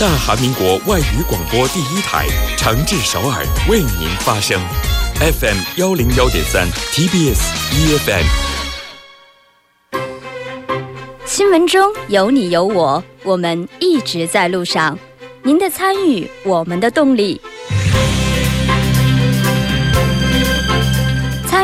大韩民国外语广播第一台，长治首尔为您发声，FM 幺零幺点三，TBS EFM。新闻中有你有我，我们一直在路上。您的参与，我们的动力。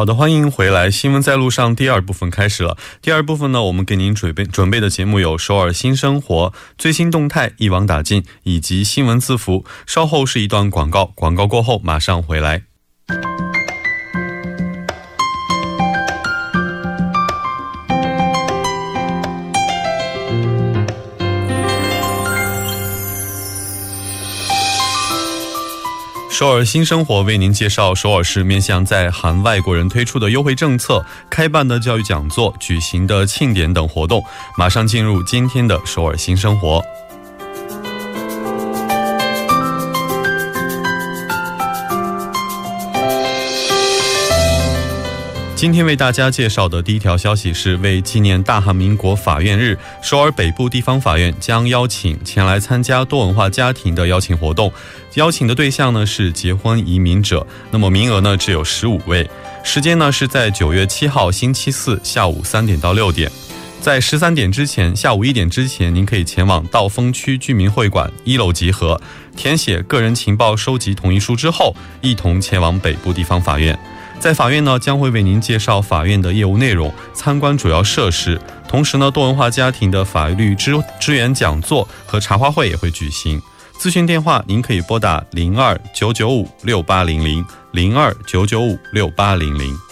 好的，欢迎回来。新闻在路上第二部分开始了。第二部分呢，我们给您准备准备的节目有首尔新生活、最新动态、一网打尽以及新闻字符。稍后是一段广告，广告过后马上回来。首尔新生活为您介绍首尔市面向在韩外国人推出的优惠政策、开办的教育讲座、举行的庆典等活动。马上进入今天的首尔新生活。今天为大家介绍的第一条消息是，为纪念大韩民国法院日，首尔北部地方法院将邀请前来参加多文化家庭的邀请活动。邀请的对象呢是结婚移民者，那么名额呢只有十五位。时间呢是在九月七号星期四下午三点到六点。在十三点之前，下午一点之前，您可以前往道峰区居民会馆一楼集合，填写个人情报收集同意书之后，一同前往北部地方法院。在法院呢，将会为您介绍法院的业务内容，参观主要设施。同时呢，多文化家庭的法律支支援讲座和茶话会也会举行。咨询电话，您可以拨打零二九九五六八零零零二九九五六八零零。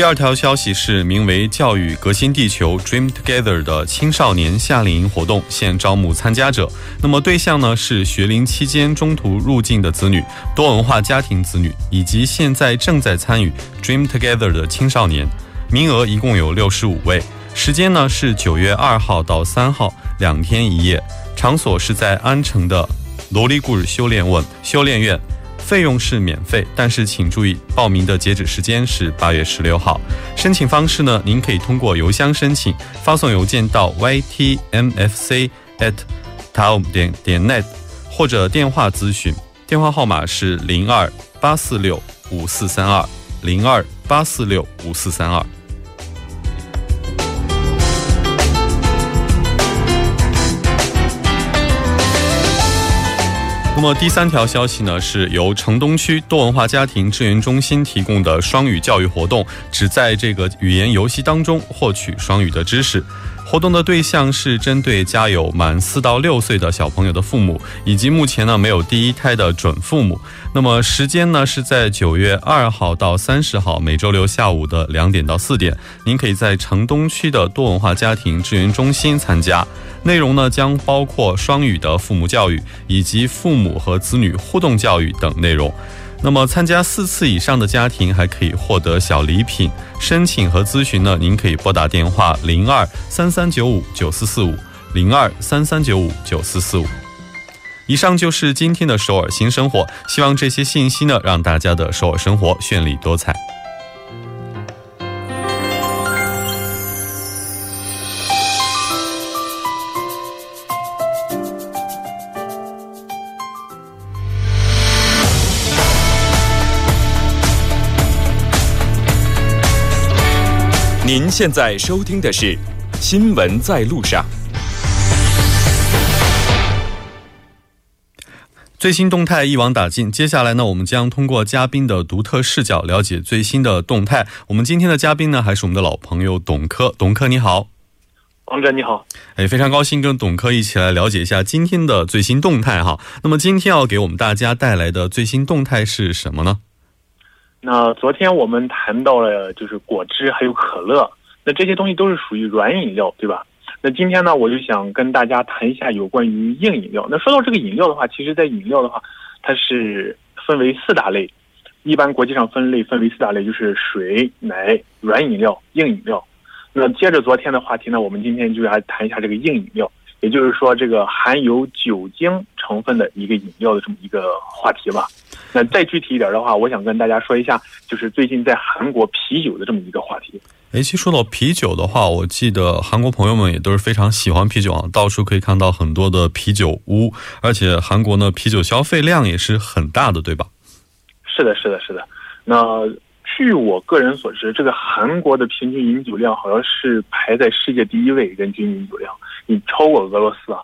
第二条消息是，名为“教育革新地球 Dream Together” 的青少年夏令营活动现招募参加者。那么对象呢是学龄期间中途入境的子女、多文化家庭子女以及现在正在参与 Dream Together 的青少年。名额一共有六十五位，时间呢是九月二号到三号，两天一夜。场所是在安城的罗利古尔修炼问修炼院。费用是免费，但是请注意，报名的截止时间是八月十六号。申请方式呢，您可以通过邮箱申请，发送邮件到 ytmfc at tom 点点 net，或者电话咨询，电话号码是零二八四六五四三二零二八四六五四三二。那么第三条消息呢，是由城东区多文化家庭支援中心提供的双语教育活动，只在这个语言游戏当中获取双语的知识。活动的对象是针对家有满四到六岁的小朋友的父母，以及目前呢没有第一胎的准父母。那么时间呢是在九月二号到三十号，每周六下午的两点到四点。您可以在城东区的多文化家庭支援中心参加。内容呢将包括双语的父母教育，以及父母和子女互动教育等内容。那么参加四次以上的家庭还可以获得小礼品。申请和咨询呢，您可以拨打电话零二三三九五九四四五零二三三九五九四四五。以上就是今天的首尔新生活，希望这些信息呢，让大家的首尔生活绚丽多彩。您现在收听的是《新闻在路上》。最新动态一网打尽。接下来呢，我们将通过嘉宾的独特视角了解最新的动态。我们今天的嘉宾呢，还是我们的老朋友董科。董科你好，王哲你好。哎，非常高兴跟董科一起来了解一下今天的最新动态哈。那么今天要给我们大家带来的最新动态是什么呢？那昨天我们谈到了就是果汁还有可乐，那这些东西都是属于软饮料，对吧？那今天呢，我就想跟大家谈一下有关于硬饮料。那说到这个饮料的话，其实在饮料的话，它是分为四大类，一般国际上分类分为四大类，就是水、奶、软饮料、硬饮料。那接着昨天的话题呢，我们今天就来谈一下这个硬饮料，也就是说这个含有酒精成分的一个饮料的这么一个话题吧。那再具体一点的话，我想跟大家说一下，就是最近在韩国啤酒的这么一个话题。哎，其实说到啤酒的话，我记得韩国朋友们也都是非常喜欢啤酒啊，到处可以看到很多的啤酒屋，而且韩国呢啤酒消费量也是很大的，对吧？是的，是的，是的。那据我个人所知，这个韩国的平均饮酒量好像是排在世界第一位，人均饮酒量，你超过俄罗斯啊。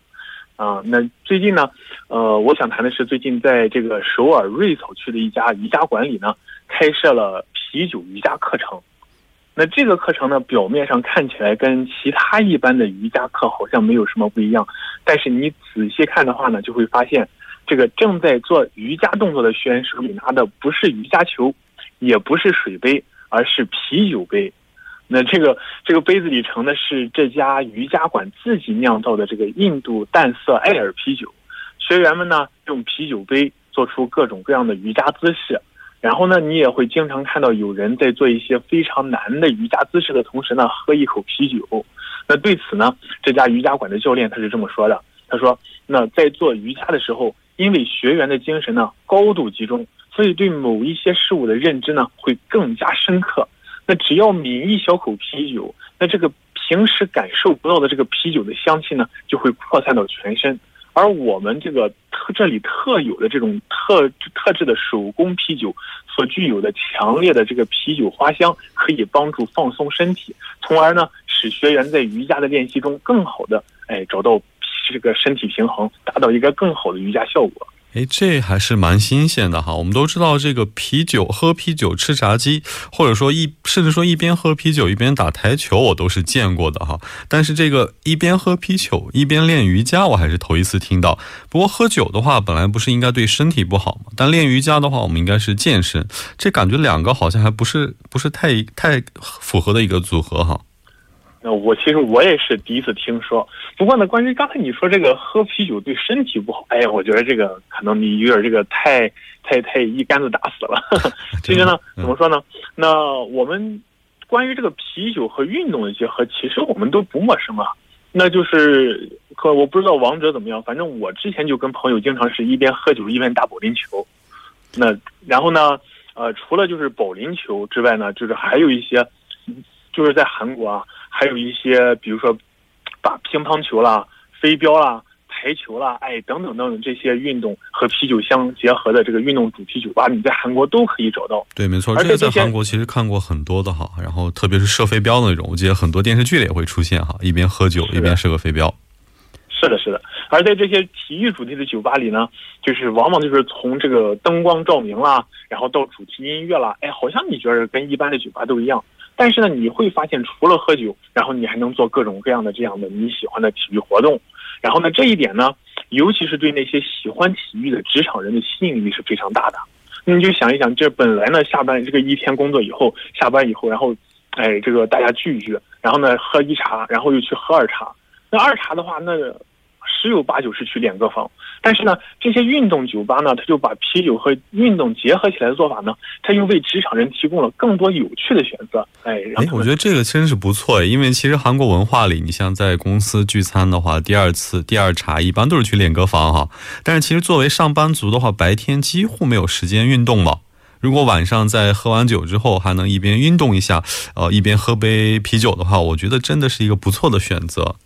啊，那最近呢，呃，我想谈的是最近在这个首尔瑞草区的一家瑜伽馆里呢，开设了啤酒瑜伽课程。那这个课程呢，表面上看起来跟其他一般的瑜伽课好像没有什么不一样，但是你仔细看的话呢，就会发现，这个正在做瑜伽动作的学员手里拿的不是瑜伽球，也不是水杯，而是啤酒杯。那这个这个杯子里盛的是这家瑜伽馆自己酿造的这个印度淡色艾尔啤酒，学员们呢用啤酒杯做出各种各样的瑜伽姿势，然后呢你也会经常看到有人在做一些非常难的瑜伽姿势的同时呢喝一口啤酒。那对此呢这家瑜伽馆的教练他是这么说的，他说那在做瑜伽的时候，因为学员的精神呢高度集中，所以对某一些事物的认知呢会更加深刻。那只要抿一小口啤酒，那这个平时感受不到的这个啤酒的香气呢，就会扩散到全身。而我们这个特这里特有的这种特特制的手工啤酒所具有的强烈的这个啤酒花香，可以帮助放松身体，从而呢使学员在瑜伽的练习中更好的哎找到这个身体平衡，达到一个更好的瑜伽效果。哎，这还是蛮新鲜的哈。我们都知道，这个啤酒喝啤酒吃炸鸡，或者说一甚至说一边喝啤酒一边打台球，我都是见过的哈。但是这个一边喝啤酒一边练瑜伽，我还是头一次听到。不过喝酒的话，本来不是应该对身体不好吗？但练瑜伽的话，我们应该是健身。这感觉两个好像还不是不是太太符合的一个组合哈。那我其实我也是第一次听说，不过呢，关于刚才你说这个喝啤酒对身体不好，哎呀，我觉得这个可能你有点这个太太太一竿子打死了。其实呢，怎么说呢？那我们关于这个啤酒和运动的结合，其实我们都不陌生啊。那就是可我不知道王者怎么样，反正我之前就跟朋友经常是一边喝酒一边打保龄球。那然后呢，呃，除了就是保龄球之外呢，就是还有一些，就是在韩国啊。还有一些，比如说，把乒乓球啦、飞镖啦、排球啦，哎，等等等等这些运动和啤酒相结合的这个运动主题酒吧，你在韩国都可以找到。对，没错，而且在韩国其实看过很多的哈。然后特别是射飞镖的那种，我记得很多电视剧里也会出现哈，一边喝酒一边射个飞镖。是的，是的。而在这些体育主题的酒吧里呢，就是往往就是从这个灯光照明啦，然后到主题音乐啦，哎，好像你觉得跟一般的酒吧都一样。但是呢，你会发现，除了喝酒，然后你还能做各种各样的这样的你喜欢的体育活动。然后呢，这一点呢，尤其是对那些喜欢体育的职场人的吸引力是非常大的。你就想一想，这本来呢，下班这个一天工作以后，下班以后，然后，哎，这个大家聚一聚，然后呢，喝一茶，然后又去喝二茶。那二茶的话，那。十有八九是去练歌房，但是呢，这些运动酒吧呢，他就把啤酒和运动结合起来的做法呢，他又为职场人提供了更多有趣的选择。哎，哎，我觉得这个真是不错，因为其实韩国文化里，你像在公司聚餐的话，第二次第二茶一般都是去练歌房哈。但是其实作为上班族的话，白天几乎没有时间运动了。如果晚上在喝完酒之后还能一边运动一下，呃，一边喝杯啤酒的话，我觉得真的是一个不错的选择。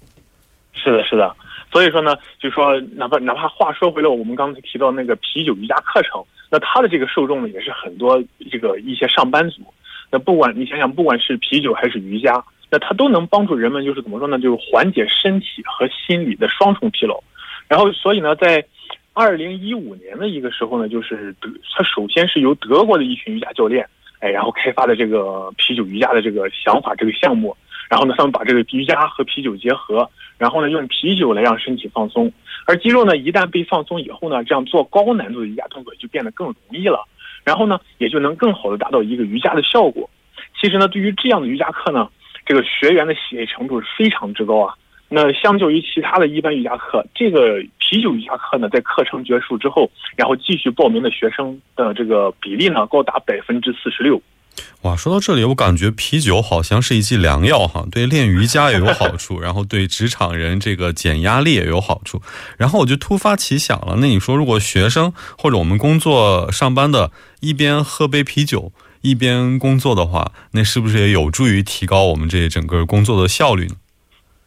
是的，是的。所以说呢，就说哪怕哪怕话说回来，我们刚才提到那个啤酒瑜伽课程，那它的这个受众呢，也是很多这个一些上班族。那不管你想想，不管是啤酒还是瑜伽，那它都能帮助人们，就是怎么说呢，就是缓解身体和心理的双重疲劳。然后，所以呢，在二零一五年的一个时候呢，就是德，它首先是由德国的一群瑜伽教练，哎，然后开发的这个啤酒瑜伽的这个想法，这个项目。然后呢，他们把这个瑜伽和啤酒结合，然后呢，用啤酒来让身体放松，而肌肉呢，一旦被放松以后呢，这样做高难度的瑜伽动作就变得更容易了。然后呢，也就能更好的达到一个瑜伽的效果。其实呢，对于这样的瑜伽课呢，这个学员的喜爱程度是非常之高啊。那相较于其他的一般瑜伽课，这个啤酒瑜伽课呢，在课程结束之后，然后继续报名的学生的这个比例呢，高达百分之四十六。哇，说到这里，我感觉啤酒好像是一剂良药哈，对练瑜伽也有好处，然后对职场人这个减压力也有好处。然后我就突发奇想了，那你说，如果学生或者我们工作上班的，一边喝杯啤酒一边工作的话，那是不是也有助于提高我们这整个工作的效率呢？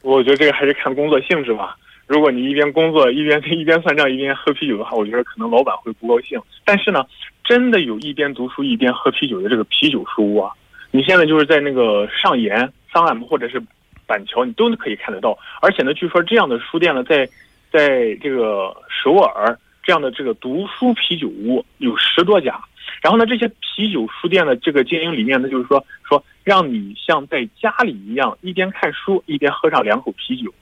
我觉得这个还是看工作性质吧。如果你一边工作一边 一边算账一边喝啤酒的话，我觉得可能老板会不高兴。但是呢，真的有一边读书一边喝啤酒的这个啤酒书屋啊，你现在就是在那个上研、桑 M 或者是板桥，你都可以看得到。而且呢，据说这样的书店呢，在在这个首尔这样的这个读书啤酒屋有十多家。然后呢，这些啤酒书店的这个经营理念呢，就是说说让你像在家里一样，一边看书一边喝上两口啤酒。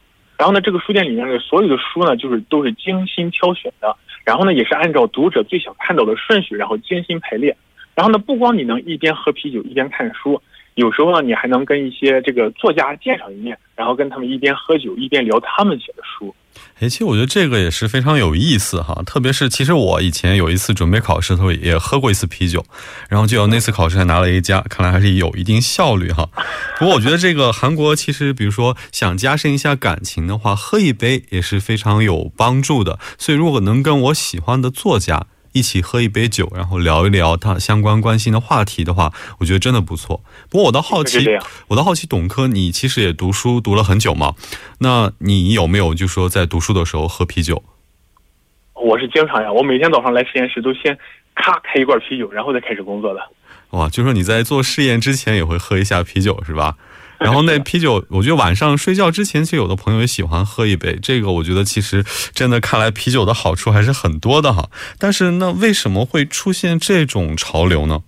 然后呢，这个书店里面的所有的书呢，就是都是精心挑选的。然后呢，也是按照读者最想看到的顺序，然后精心排列。然后呢，不光你能一边喝啤酒一边看书。有时候呢，你还能跟一些这个作家见上一面，然后跟他们一边喝酒一边聊他们写的书。哎，其实我觉得这个也是非常有意思哈。特别是，其实我以前有一次准备考试的时候也喝过一次啤酒，然后就那次考试还拿了 A 加，看来还是有一定效率哈。不过我觉得这个韩国其实，比如说想加深一下感情的话，喝一杯也是非常有帮助的。所以如果能跟我喜欢的作家。一起喝一杯酒，然后聊一聊他相关关心的话题的话，我觉得真的不错。不过我倒好奇，我倒好奇，董科，你其实也读书读了很久嘛？那你有没有就说在读书的时候喝啤酒？我是经常呀，我每天早上来实验室都先咔开一罐啤酒，然后再开始工作的。哇，就说你在做试验之前也会喝一下啤酒是吧？然后那啤酒，我觉得晚上睡觉之前，其实有的朋友也喜欢喝一杯。这个我觉得其实真的看来啤酒的好处还是很多的哈。但是那为什么会出现这种潮流呢？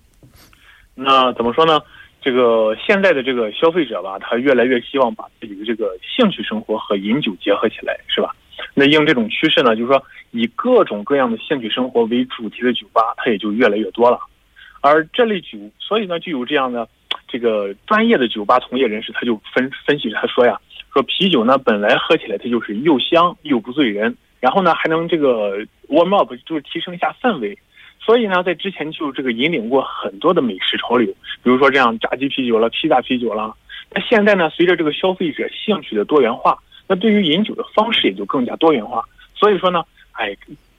那怎么说呢？这个现在的这个消费者吧，他越来越希望把自己的这个兴趣生活和饮酒结合起来，是吧？那应这种趋势呢，就是说以各种各样的兴趣生活为主题的酒吧，它也就越来越多了。而这类酒，所以呢，就有这样的。这个专业的酒吧从业人士他就分分析他说呀，说啤酒呢本来喝起来它就是又香又不醉人，然后呢还能这个 warm up 就是提升一下氛围，所以呢在之前就这个引领过很多的美食潮流，比如说这样炸鸡啤酒了、披萨啤酒了。那现在呢随着这个消费者兴趣的多元化，那对于饮酒的方式也就更加多元化。所以说呢，哎，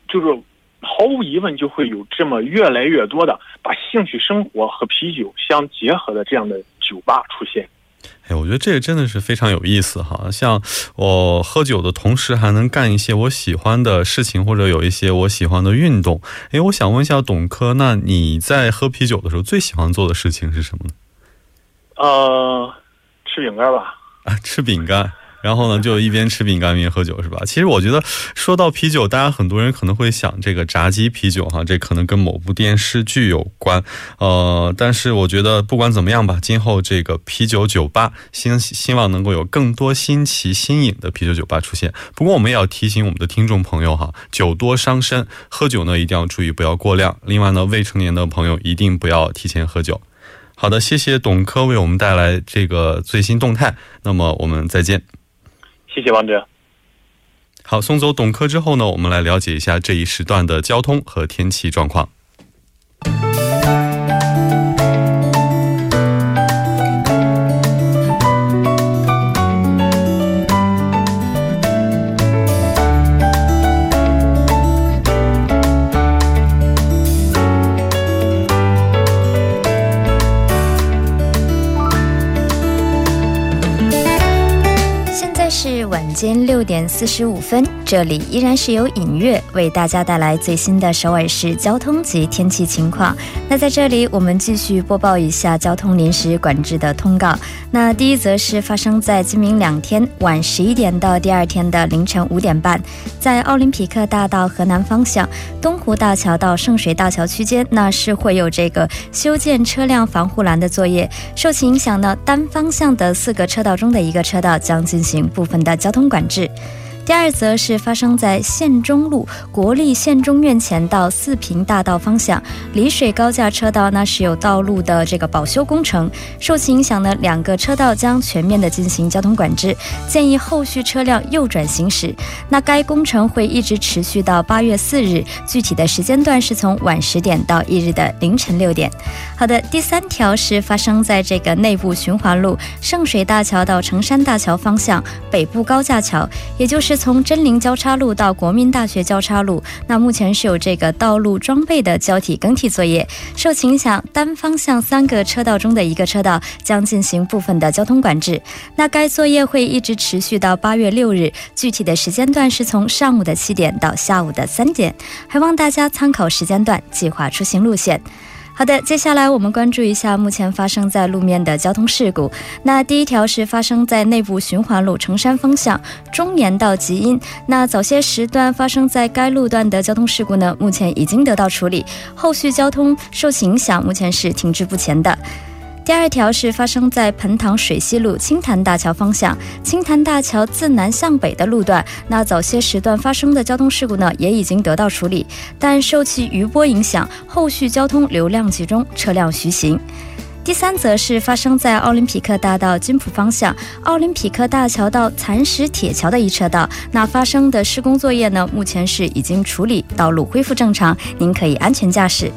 就是。毫无疑问，就会有这么越来越多的把兴趣生活和啤酒相结合的这样的酒吧出现。哎，我觉得这个真的是非常有意思哈！像我喝酒的同时，还能干一些我喜欢的事情，或者有一些我喜欢的运动。哎，我想问一下董科，那你在喝啤酒的时候最喜欢做的事情是什么呢？呃，吃饼干吧。啊，吃饼干。然后呢，就一边吃饼干一边喝酒，是吧？其实我觉得，说到啤酒，大家很多人可能会想这个炸鸡啤酒，哈，这可能跟某部电视剧有关。呃，但是我觉得不管怎么样吧，今后这个啤酒酒吧，希希望能够有更多新奇新颖的啤酒酒吧出现。不过我们也要提醒我们的听众朋友哈，酒多伤身，喝酒呢一定要注意不要过量。另外呢，未成年的朋友一定不要提前喝酒。好的，谢谢董科为我们带来这个最新动态。那么我们再见。谢谢王哲。好，送走董科之后呢，我们来了解一下这一时段的交通和天气状况。间六点四十五分，这里依然是由尹月为大家带来最新的首尔市交通及天气情况。那在这里，我们继续播报一下交通临时管制的通告。那第一则是发生在今明两天晚十一点到第二天的凌晨五点半，在奥林匹克大道河南方向东湖大桥到圣水大桥区间，那是会有这个修建车辆防护栏的作业。受其影响呢，单方向的四个车道中的一个车道将进行部分的交通。管制。第二则是发生在县中路国立县中院前到四平大道方向丽水高架车道，那是有道路的这个保修工程，受其影响呢，两个车道将全面的进行交通管制，建议后续车辆右转行驶。那该工程会一直持续到八月四日，具体的时间段是从晚十点到翌日的凌晨六点。好的，第三条是发生在这个内部循环路圣水大桥到城山大桥方向北部高架桥，也就是从真灵交叉路到国民大学交叉路。那目前是有这个道路装备的交替更替作业，受其影响，单方向三个车道中的一个车道将进行部分的交通管制。那该作业会一直持续到八月六日，具体的时间段是从上午的七点到下午的三点，还望大家参考时间段计划出行路线。好的，接下来我们关注一下目前发生在路面的交通事故。那第一条是发生在内部循环路城山方向中延到吉阴，那早些时段发生在该路段的交通事故呢，目前已经得到处理，后续交通受其影响，目前是停滞不前的。第二条是发生在彭塘水西路青潭大桥方向，青潭大桥自南向北的路段，那早些时段发生的交通事故呢，也已经得到处理，但受其余波影响，后续交通流量集中，车辆徐行。第三则是发生在奥林匹克大道金浦方向奥林匹克大桥到蚕石铁桥的一车道，那发生的施工作业呢，目前是已经处理，道路恢复正常，您可以安全驾驶。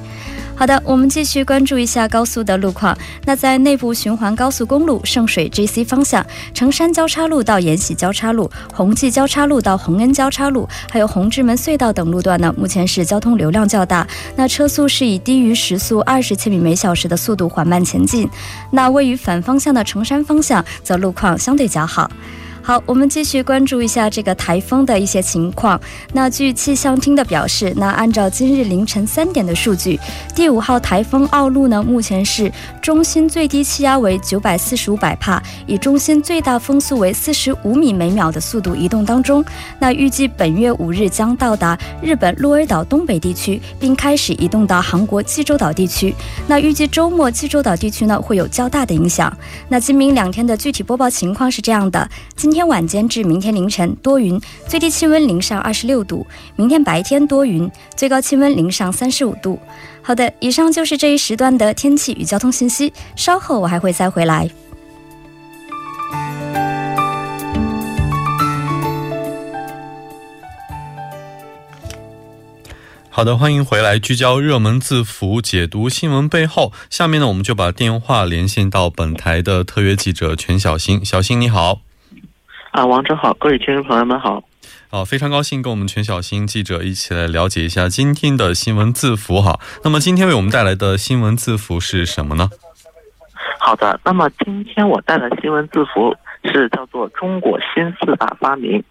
好的，我们继续关注一下高速的路况。那在内部循环高速公路圣水 GC 方向，城山交叉路到延禧交叉路、宏济交叉路到洪恩交叉路，还有红志门隧道等路段呢，目前是交通流量较大，那车速是以低于时速二十千米每小时的速度缓慢前进。那位于反方向的城山方向，则路况相对较好。好，我们继续关注一下这个台风的一些情况。那据气象厅的表示，那按照今日凌晨三点的数据，第五号台风奥路呢，目前是中心最低气压为九百四十五百帕，以中心最大风速为四十五米每秒的速度移动当中。那预计本月五日将到达日本鹿儿岛东北地区，并开始移动到韩国济州岛地区。那预计周末济州岛地区呢会有较大的影响。那今明两天的具体播报情况是这样的：今天。天晚间至明天凌晨多云，最低气温零上二十六度；明天白天多云，最高气温零上三十五度。好的，以上就是这一时段的天气与交通信息。稍后我还会再回来。好的，欢迎回来，聚焦热门字符，解读新闻背后。下面呢，我们就把电话连线到本台的特约记者全小新。小新，你好。啊，王哲好，各位听众朋友们好。好，非常高兴跟我们全小新记者一起来了解一下今天的新闻字符哈。那么今天为我们带来的新闻字符是什么呢？好的，那么今天我带来新闻字符是叫做中国新四大发明。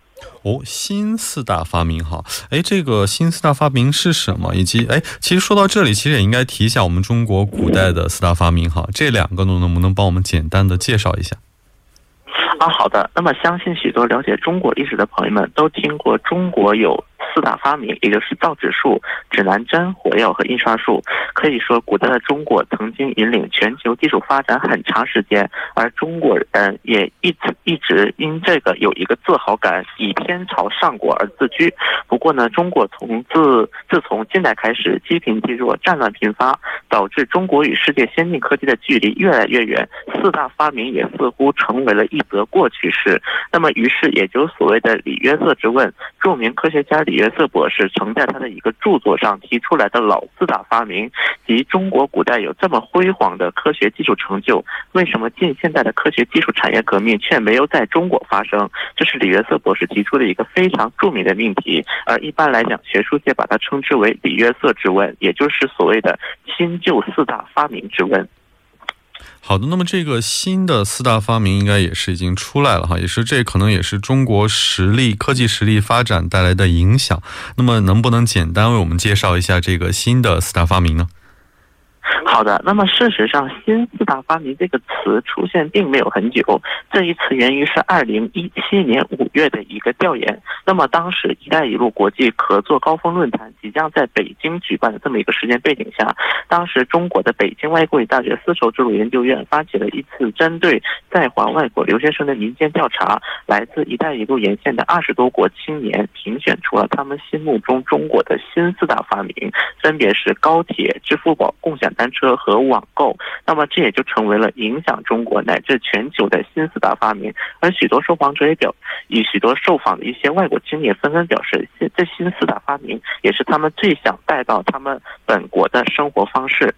哦，新四大发明哈，哎，这个新四大发明是什么？以及哎，其实说到这里，其实也应该提一下我们中国古代的四大发明哈，这两个呢，能不能帮我们简单的介绍一下？啊，好的。那么，相信许多了解中国历史的朋友们都听过，中国有。四大发明，也就是造纸术、指南针、火药和印刷术。可以说，古代的中国曾经引领全球技术发展很长时间，而中国人也一直一直因这个有一个自豪感，以天朝上国而自居。不过呢，中国从自自从近代开始，积贫积弱，战乱频发，导致中国与世界先进科技的距离越来越远。四大发明也似乎成为了一则过去式。那么，于是也就所谓的李约瑟之问，著名科学家李约。瑟博士曾在他的一个著作上提出来的老四大发明，及中国古代有这么辉煌的科学技术成就，为什么近现代的科学技术产业革命却没有在中国发生？这是李约瑟博士提出的一个非常著名的命题，而一般来讲，学术界把它称之为“李约瑟之问”，也就是所谓的新旧四大发明之问。好的，那么这个新的四大发明应该也是已经出来了哈，也是这可能也是中国实力、科技实力发展带来的影响。那么能不能简单为我们介绍一下这个新的四大发明呢？好的，那么事实上，“新四大发明”这个词出现并没有很久，这一词源于是二零一七年五月的一个调研。那么当时“一带一路”国际合作高峰论坛即将在北京举办的这么一个时间背景下，当时中国的北京外国语大学丝绸之路研究院发起了一次针对在华外国留学生的民间调查，来自“一带一路”沿线的二十多国青年评选出了他们心目中中国的新四大发明，分别是高铁、支付宝、共享。单车和网购，那么这也就成为了影响中国乃至全球的新四大发明。而许多受访者也表，与许多受访的一些外国青年纷纷表示，这新四大发明也是他们最想带到他们本国的生活方式。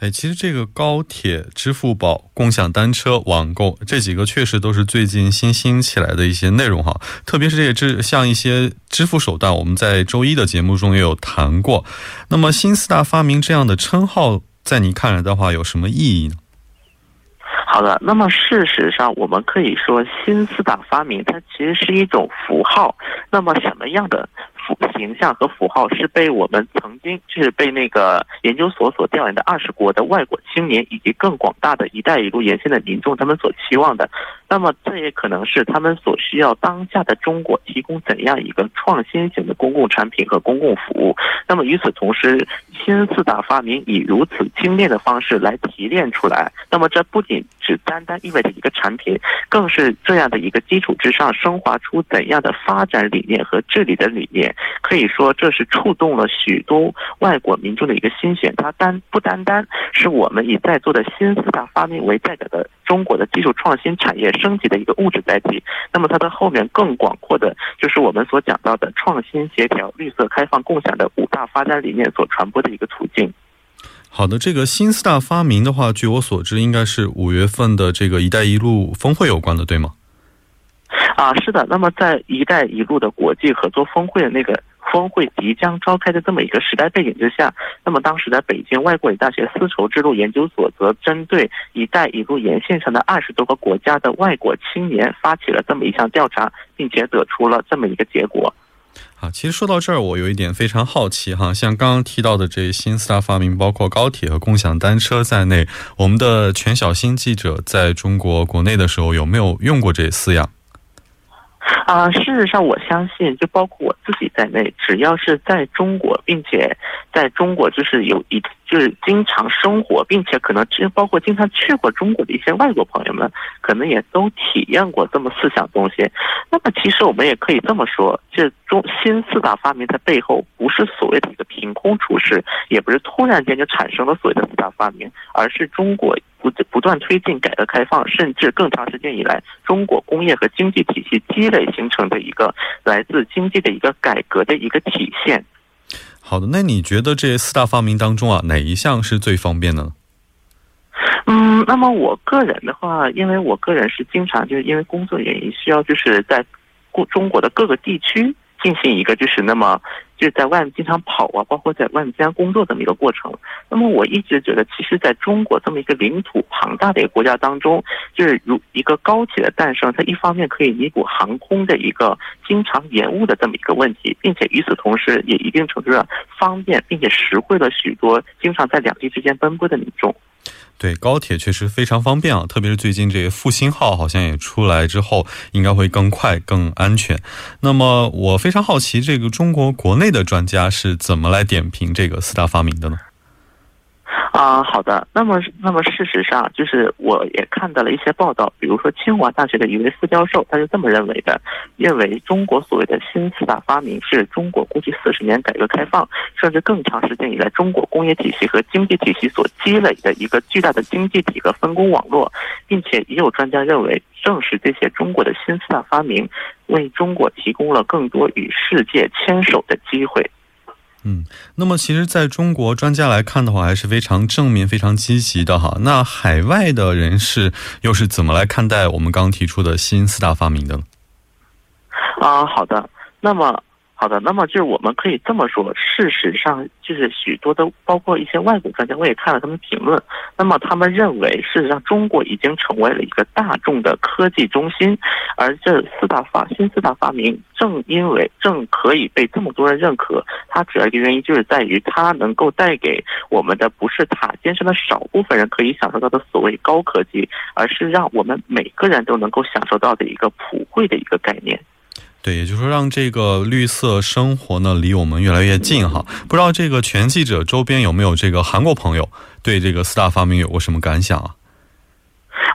哎，其实这个高铁、支付宝、共享单车、网购这几个确实都是最近新兴起来的一些内容哈。特别是这些支像一些支付手段，我们在周一的节目中也有谈过。那么“新四大发明”这样的称号，在你看来的话，有什么意义呢？好的，那么事实上，我们可以说“新四大发明”它其实是一种符号。那么什么样的？形象和符号是被我们曾经就是被那个研究所所调研的二十国的外国青年以及更广大的一带一路沿线的民众他们所期望的，那么这也可能是他们所需要当下的中国提供怎样一个创新型的公共产品和公共服务。那么与此同时，新四大发明以如此精炼的方式来提炼出来，那么这不仅只单单意味着一个产品，更是这样的一个基础之上升华出怎样的发展理念和治理的理念。可以说，这是触动了许多外国民众的一个心弦。它单不单单是我们以在座的新四大发明为代表的中国的技术创新产业升级的一个物质载体，那么它的后面更广阔的，就是我们所讲到的创新、协调、绿色、开放、共享的五大发展理念所传播的一个途径。好的，这个新四大发明的话，据我所知，应该是五月份的这个“一带一路”峰会有关的，对吗？啊，是的。那么，在“一带一路”的国际合作峰会的那个。峰会即将召开的这么一个时代背景之下，那么当时在北京外国语大学丝绸之路研究所则针对“一带一路”沿线上的二十多个国家的外国青年发起了这么一项调查，并且得出了这么一个结果。啊，其实说到这儿，我有一点非常好奇哈，像刚刚提到的这新四大发明，包括高铁和共享单车在内，我们的全小新记者在中国国内的时候有没有用过这四样？啊，事实上，我相信，就包括我自己在内，只要是在中国，并且在中国就是有一就是经常生活，并且可能包括经常去过中国的一些外国朋友们，可能也都体验过这么四项东西。那么，其实我们也可以这么说，这中新四大发明在背后不是所谓的一个凭空出世，也不是突然间就产生了所谓的四大发明，而是中国。不不断推进改革开放，甚至更长时间以来，中国工业和经济体系积累形成的一个来自经济的一个改革的一个体现。好的，那你觉得这四大发明当中啊，哪一项是最方便的呢？嗯，那么我个人的话，因为我个人是经常就是因为工作原因需要就是在过中国的各个地区。进行一个就是那么就是在外面经常跑啊，包括在外面经常工作这么一个过程。那么我一直觉得，其实在中国这么一个领土庞大的一个国家当中，就是如一个高铁的诞生，它一方面可以弥补航空的一个经常延误的这么一个问题，并且与此同时也一定程度上方便并且实惠了许多经常在两地之间奔波的民众。对高铁确实非常方便啊，特别是最近这个复兴号好像也出来之后，应该会更快、更安全。那么我非常好奇，这个中国国内的专家是怎么来点评这个四大发明的呢？啊，好的。那么，那么事实上，就是我也看到了一些报道，比如说清华大学的一位副教授，他是这么认为的：认为中国所谓的新四大发明是中国过去四十年改革开放，甚至更长时间以来中国工业体系和经济体系所积累的一个巨大的经济体和分工网络，并且也有专家认为，正是这些中国的新四大发明，为中国提供了更多与世界牵手的机会。嗯，那么其实，在中国专家来看的话，还是非常正面、非常积极的哈。那海外的人士又是怎么来看待我们刚提出的新四大发明的呢？啊，好的。那么。好的，那么就是我们可以这么说，事实上就是许多的，包括一些外国专家，我也看了他们评论。那么他们认为，事实上中国已经成为了一个大众的科技中心，而这四大发新四大发明，正因为正可以被这么多人认可，它主要一个原因就是在于它能够带给我们的不是塔尖上的少部分人可以享受到的所谓高科技，而是让我们每个人都能够享受到的一个普惠的一个概念。对，也就是说，让这个绿色生活呢离我们越来越近哈。不知道这个全记者周边有没有这个韩国朋友对这个四大发明有过什么感想啊？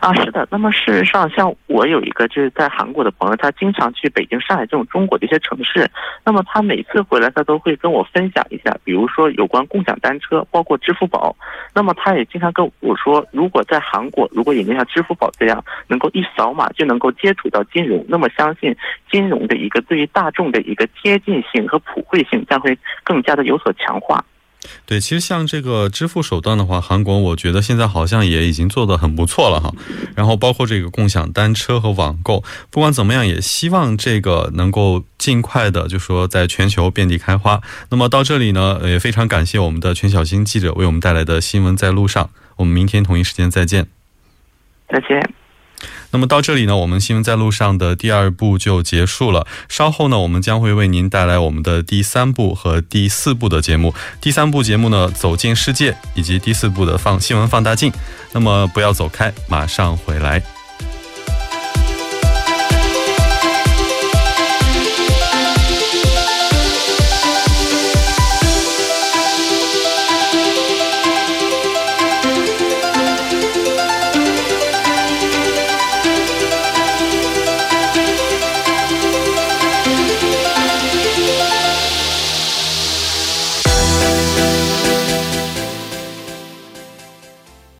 啊，是的。那么事实上，像我有一个就是在韩国的朋友，他经常去北京、上海这种中国的一些城市。那么他每次回来，他都会跟我分享一下，比如说有关共享单车，包括支付宝。那么他也经常跟我说，如果在韩国，如果引入像支付宝这样，能够一扫码就能够接触到金融，那么相信金融的一个对于大众的一个贴近性和普惠性将会更加的有所强化。对，其实像这个支付手段的话，韩国我觉得现在好像也已经做得很不错了哈。然后包括这个共享单车和网购，不管怎么样，也希望这个能够尽快的，就说在全球遍地开花。那么到这里呢，也非常感谢我们的全小新记者为我们带来的新闻在路上。我们明天同一时间再见。再见。那么到这里呢，我们新闻在路上的第二部就结束了。稍后呢，我们将会为您带来我们的第三部和第四部的节目。第三部节目呢，走进世界，以及第四部的放新闻放大镜。那么不要走开，马上回来。